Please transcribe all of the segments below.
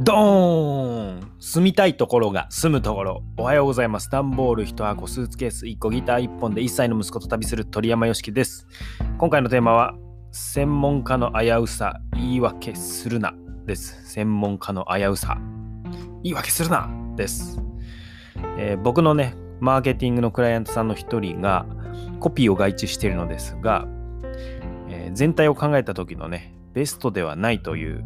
ドーン住みたいところが住むところ。おはようございます。段ボール1箱、スーツケース1個、ギター1本で1歳の息子と旅する鳥山よしきです。今回のテーマは、専門家の危うさ、言い訳するなです。専門家の危うさ、言い訳するなです。えー、僕のね、マーケティングのクライアントさんの一人がコピーを外注しているのですが、えー、全体を考えた時のね、ベストではないという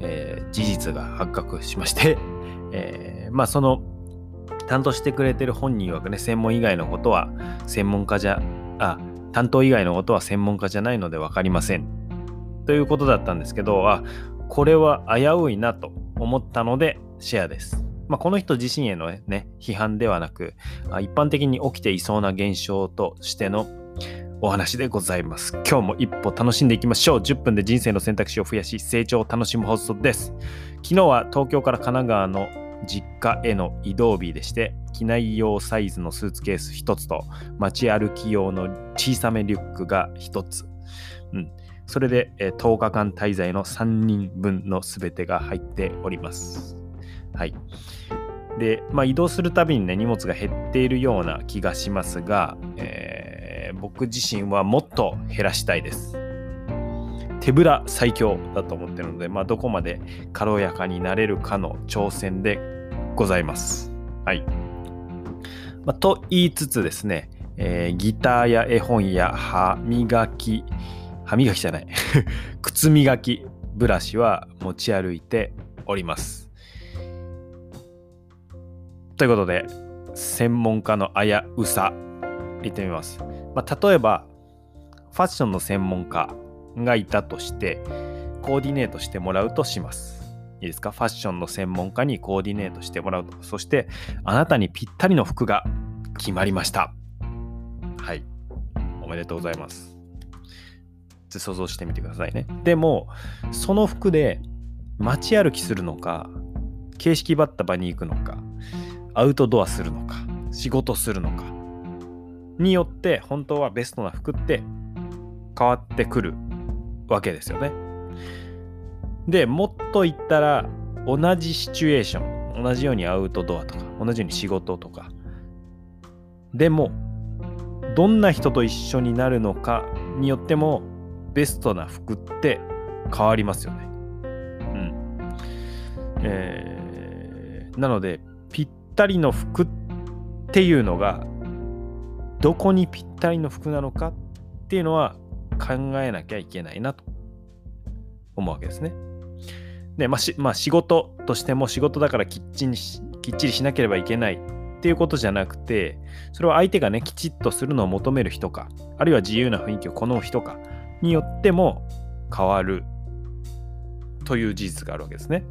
えー、事実が発覚しまして、えー、まあその担当してくれてる本人曰くね専門以外のことは専門家じゃあ担当以外のことは専門家じゃないので分かりませんということだったんですけどあこれは危ういなと思ったのでシェアです。まあ、この人自身へのね批判ではなく一般的に起きていそうな現象としてのお話でございます。今日も一歩楽しんでいきましょう。10分で人生の選択肢を増やし、成長を楽しむ放送です。昨日は東京から神奈川の実家への移動日でして、機内用サイズのスーツケース1つと、街歩き用の小さめリュックが1つ。うん、それで、え10日間滞在の3人分の全てが入っております。はい。で、まあ、移動するたびにね、荷物が減っているような気がしますが、えー僕自身はもっと減らしたいです。手ぶら最強だと思ってるので、まあ、どこまで軽やかになれるかの挑戦でございます。はい。まあ、と言いつつですね、えー、ギターや絵本や歯磨き、歯磨きじゃない 靴磨きブラシは持ち歩いております。ということで、専門家の危うさ、言ってみます。まあ、例えば、ファッションの専門家がいたとして、コーディネートしてもらうとします。いいですか？ファッションの専門家にコーディネートしてもらうと。そして、あなたにぴったりの服が決まりました。はい。おめでとうございます。想像してみてくださいね。でも、その服で街歩きするのか、形式ばった場に行くのか、アウトドアするのか、仕事するのか、によって本当はベストな服って変わってくるわけですよね。でもっと言ったら同じシチュエーション同じようにアウトドアとか同じように仕事とかでもどんな人と一緒になるのかによってもベストな服って変わりますよね。うん。えー、なのでぴったりの服っていうのがどこにぴったりの服なのかっていうのは考えなきゃいけないなと思うわけですね。で、まあしまあ、仕事としても仕事だからきっちりきっちりしなければいけないっていうことじゃなくて、それは相手がね、きちっとするのを求める人か、あるいは自由な雰囲気を好む人かによっても変わるという事実があるわけですね。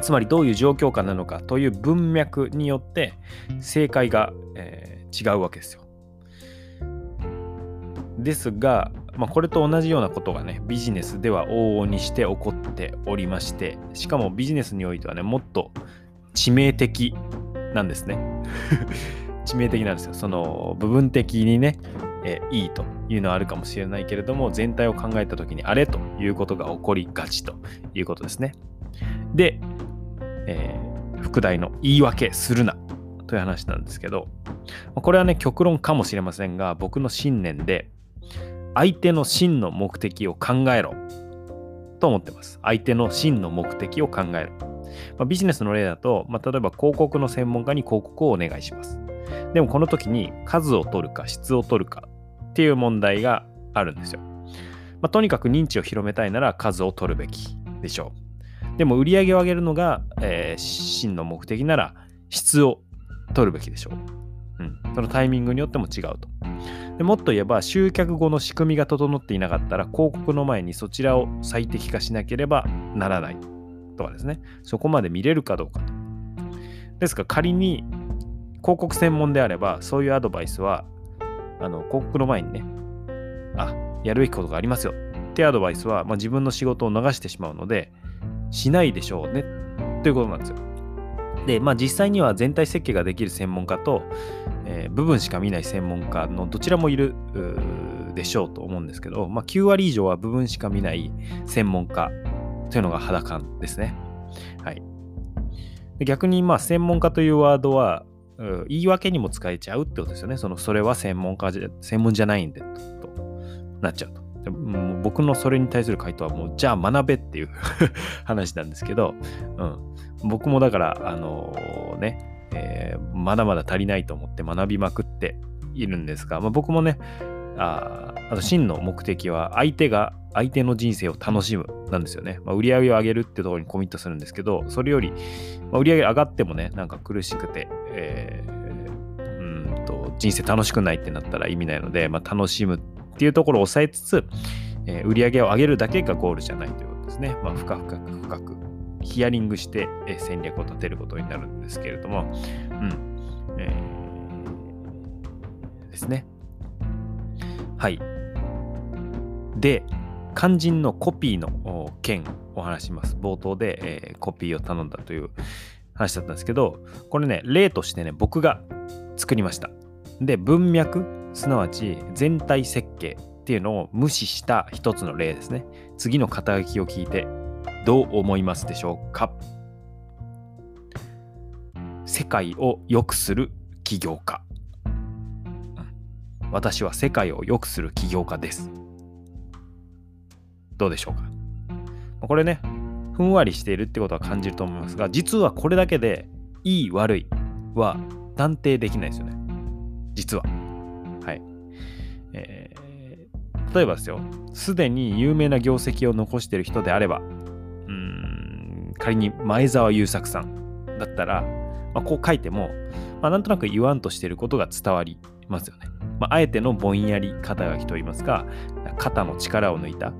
つまりどういう状況下なのかという文脈によって正解が、えー、違うわけですよ。ですが、まあ、これと同じようなことがね、ビジネスでは往々にして起こっておりまして、しかもビジネスにおいてはね、もっと致命的なんですね。致命的なんですよ。その部分的にね、えいいというのはあるかもしれないけれども、全体を考えた時にあれということが起こりがちということですね。で、えー、副題の言い訳するなという話なんですけど、これはね、極論かもしれませんが、僕の信念で、相手の真の目的を考えろと思ってます。相手の真の目的を考える。まあ、ビジネスの例だと、まあ、例えば広告の専門家に広告をお願いします。でもこの時に数を取るか質を取るかっていう問題があるんですよ。まあ、とにかく認知を広めたいなら数を取るべきでしょう。でも売り上げを上げるのが、えー、真の目的なら質を取るべきでしょう。うん。そのタイミングによっても違うと。でもっと言えば集客後の仕組みが整っていなかったら広告の前にそちらを最適化しなければならないとかですね。そこまで見れるかどうかと。ですから仮に広告専門であればそういうアドバイスはあの広告の前にねあやるべきことがありますよ。ってアドバイスは、まあ、自分の仕事を逃してしまうのでしないでしょうね。ということなんですよ。で、まあ、実際には全体設計ができる専門家と、えー、部分しか見ない専門家のどちらもいるでしょうと思うんですけど、まあ、9割以上は部分しか見ない専門家というのが肌感ですね。はい。逆に、まあ、専門家というワードは、言い訳にも使えちゃうってことですよね。その、それは専門家じゃ、専門じゃないんで、となっちゃうと。でも僕のそれに対する回答はもう、じゃあ学べっていう 話なんですけど、うん。僕もだから、あのー、ね、えー、まだまだ足りないと思って学びまくっているんですが、まあ、僕もね、ああと真の目的は相手が相手の人生を楽しむなんですよね。まあ、売り上げを上げるってところにコミットするんですけど、それより、まあ、売り上げ上がってもね、なんか苦しくて、えー、うんと人生楽しくないってなったら意味ないので、まあ、楽しむっていうところを抑えつつ、えー、売り上げを上げるだけがゴールじゃないということですね。まあ、深く深くヒアリングして、え、戦略を立てることになるんですけれども、うん。えー、ですね。はい。で、肝心のコピーの件お話します。冒頭で、えー、コピーを頼んだという話だったんですけど、これね、例としてね、僕が作りました。で、文脈、すなわち全体設計っていうのを無視した一つの例ですね。次の肩書きを聞いてどう思いますでしょうか？世界を良くする起業家。私は世界を良くする起業家です。どうでしょうか？これね、ふんわりしているってことは感じると思いますが、実はこれだけでいい悪いは断定できないですよね。実は。はい。えー、例えばですよ、すでに有名な業績を残している人であれば、仮に前澤友作さんだったら、まあ、こう書いても、まあ、なんとなく言わんとしていることが伝わりますよね。まあ、あえてのぼんやり肩書きといいますか、肩の力を抜いた、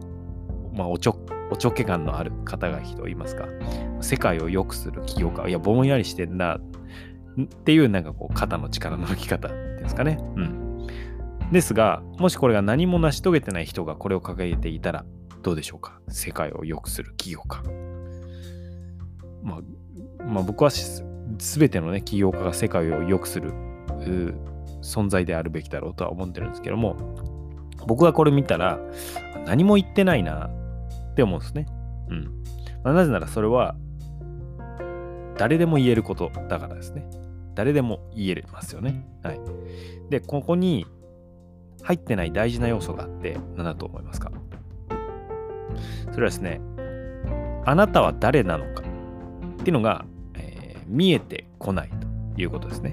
まあ、おちょおちょけ感のある肩書きといいますか、世界を良くする起業家、いや、ぼんやりしてんな、っていうなんかこう肩の力の抜き方ですかね。うん。ですが、もしこれが何も成し遂げてない人がこれを掲げていたらどうでしょうか？世界を良くする起業家。まあ、まあ、僕はす全てのね、起業家が世界を良くする存在であるべきだろうとは思ってるんですけども、僕がこれ見たら、何も言ってないなって思うんですね。うん。まあ、なぜならそれは、誰でも言えることだからですね。誰でも言えますよね。はい。で、ここに入ってない大事な要素があって、何だと思いますか？それはですね、あなたは誰なのか？っていうのが、えー、見えてこないということですね。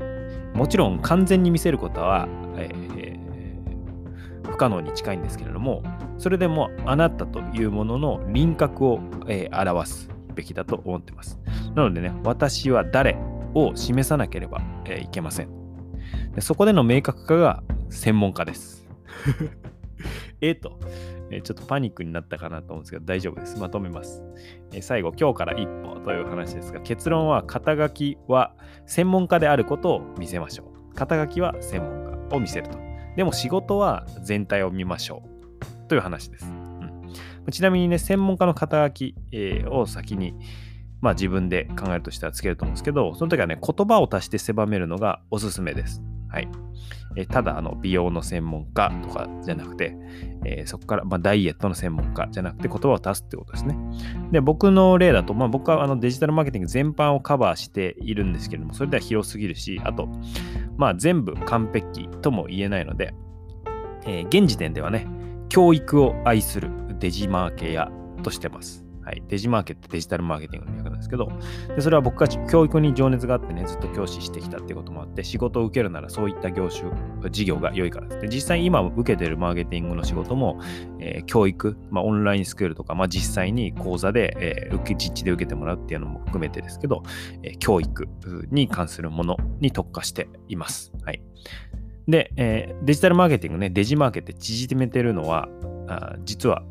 もちろん完全に見せることは、えー、不可能に近いんですけれども、それでもあなたというものの輪郭を、えー、表すべきだと思ってます。なのでね、私は誰を示さなければ、えー、いけませんで。そこでの明確化が専門家です。えっと、えちょっとパニックになったかなと思うんですけど、大丈夫です。まとめます。え最後、今日から一歩という話ですが、結論は肩書きは専門家であることを見せましょう。肩書きは専門家を見せると。でも仕事は全体を見ましょう。という話です。うん、ちなみにね、専門家の肩書き、えー、を先に、まあ自分で考えるとしてはつけると思うんですけど、その時はね、言葉を足して狭めるのがおすすめです。はい。えただあの美容の専門家とかじゃなくて、えー、そこから、まあ、ダイエットの専門家じゃなくて言葉を足すってことですね。で、僕の例だと、まあ、僕はあのデジタルマーケティング全般をカバーしているんですけれども、それでは広すぎるし、あと、まあ、全部完璧とも言えないので、えー、現時点ではね、教育を愛するデジマーケやとしてます。はい、デジマーケってデジタルマーケティングの略なんですけど、でそれは僕が教育に情熱があってね、ずっと教師してきたっていうこともあって、仕事を受けるならそういった業種、事業が良いからです。で実際今受けてるマーケティングの仕事も、えー、教育、まあ、オンラインスクールとか、まあ、実際に講座で、えー、受け実地で受けてもらうっていうのも含めてですけど、えー、教育に関するものに特化しています。はい。で、えー、デジタルマーケティングね、デジマーケって縮めてるのは、あ実は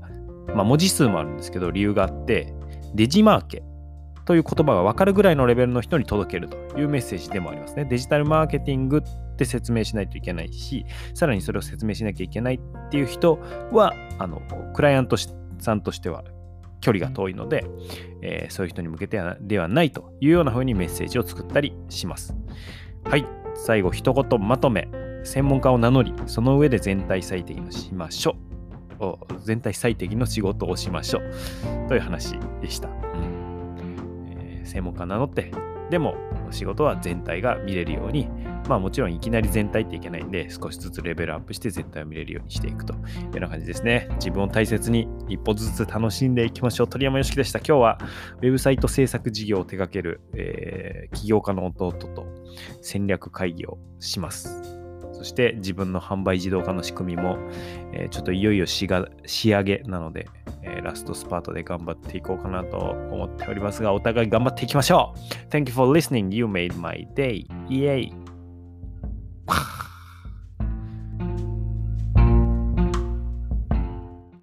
まあ、文字数もあるんですけど理由があってデジマーケという言葉が分かるぐらいのレベルの人に届けるというメッセージでもありますね。デジタルマーケティングって説明しないといけないし、さらにそれを説明しなきゃいけないっていう人は、あのクライアントさんとしては距離が遠いので、えー、そういう人に向けてではないというような風にメッセージを作ったりします。はい、最後一言まとめ。専門家を名乗り、その上で全体最適にしましょう。全体最適の仕事をしましょうという話でした。うんえ専門家名乗って、でも仕事は全体が見れるように、まあもちろんいきなり全体っていけないんで、少しずつレベルアップして全体を見れるようにしていくというような感じですね。自分を大切に一歩ずつ楽しんでいきましょう。鳥山よしきでした。今日はウェブサイト制作事業を手掛ける、えー、起業家の弟と戦略会議をします。そして自分の販売自動化の仕組みも、えー、ちょっといよいよ仕上げなので、えー、ラストスパートで頑張っていこうかなと思っておりますが、お互い頑張っていきましょう !Thank you for listening. You made my day. Yay!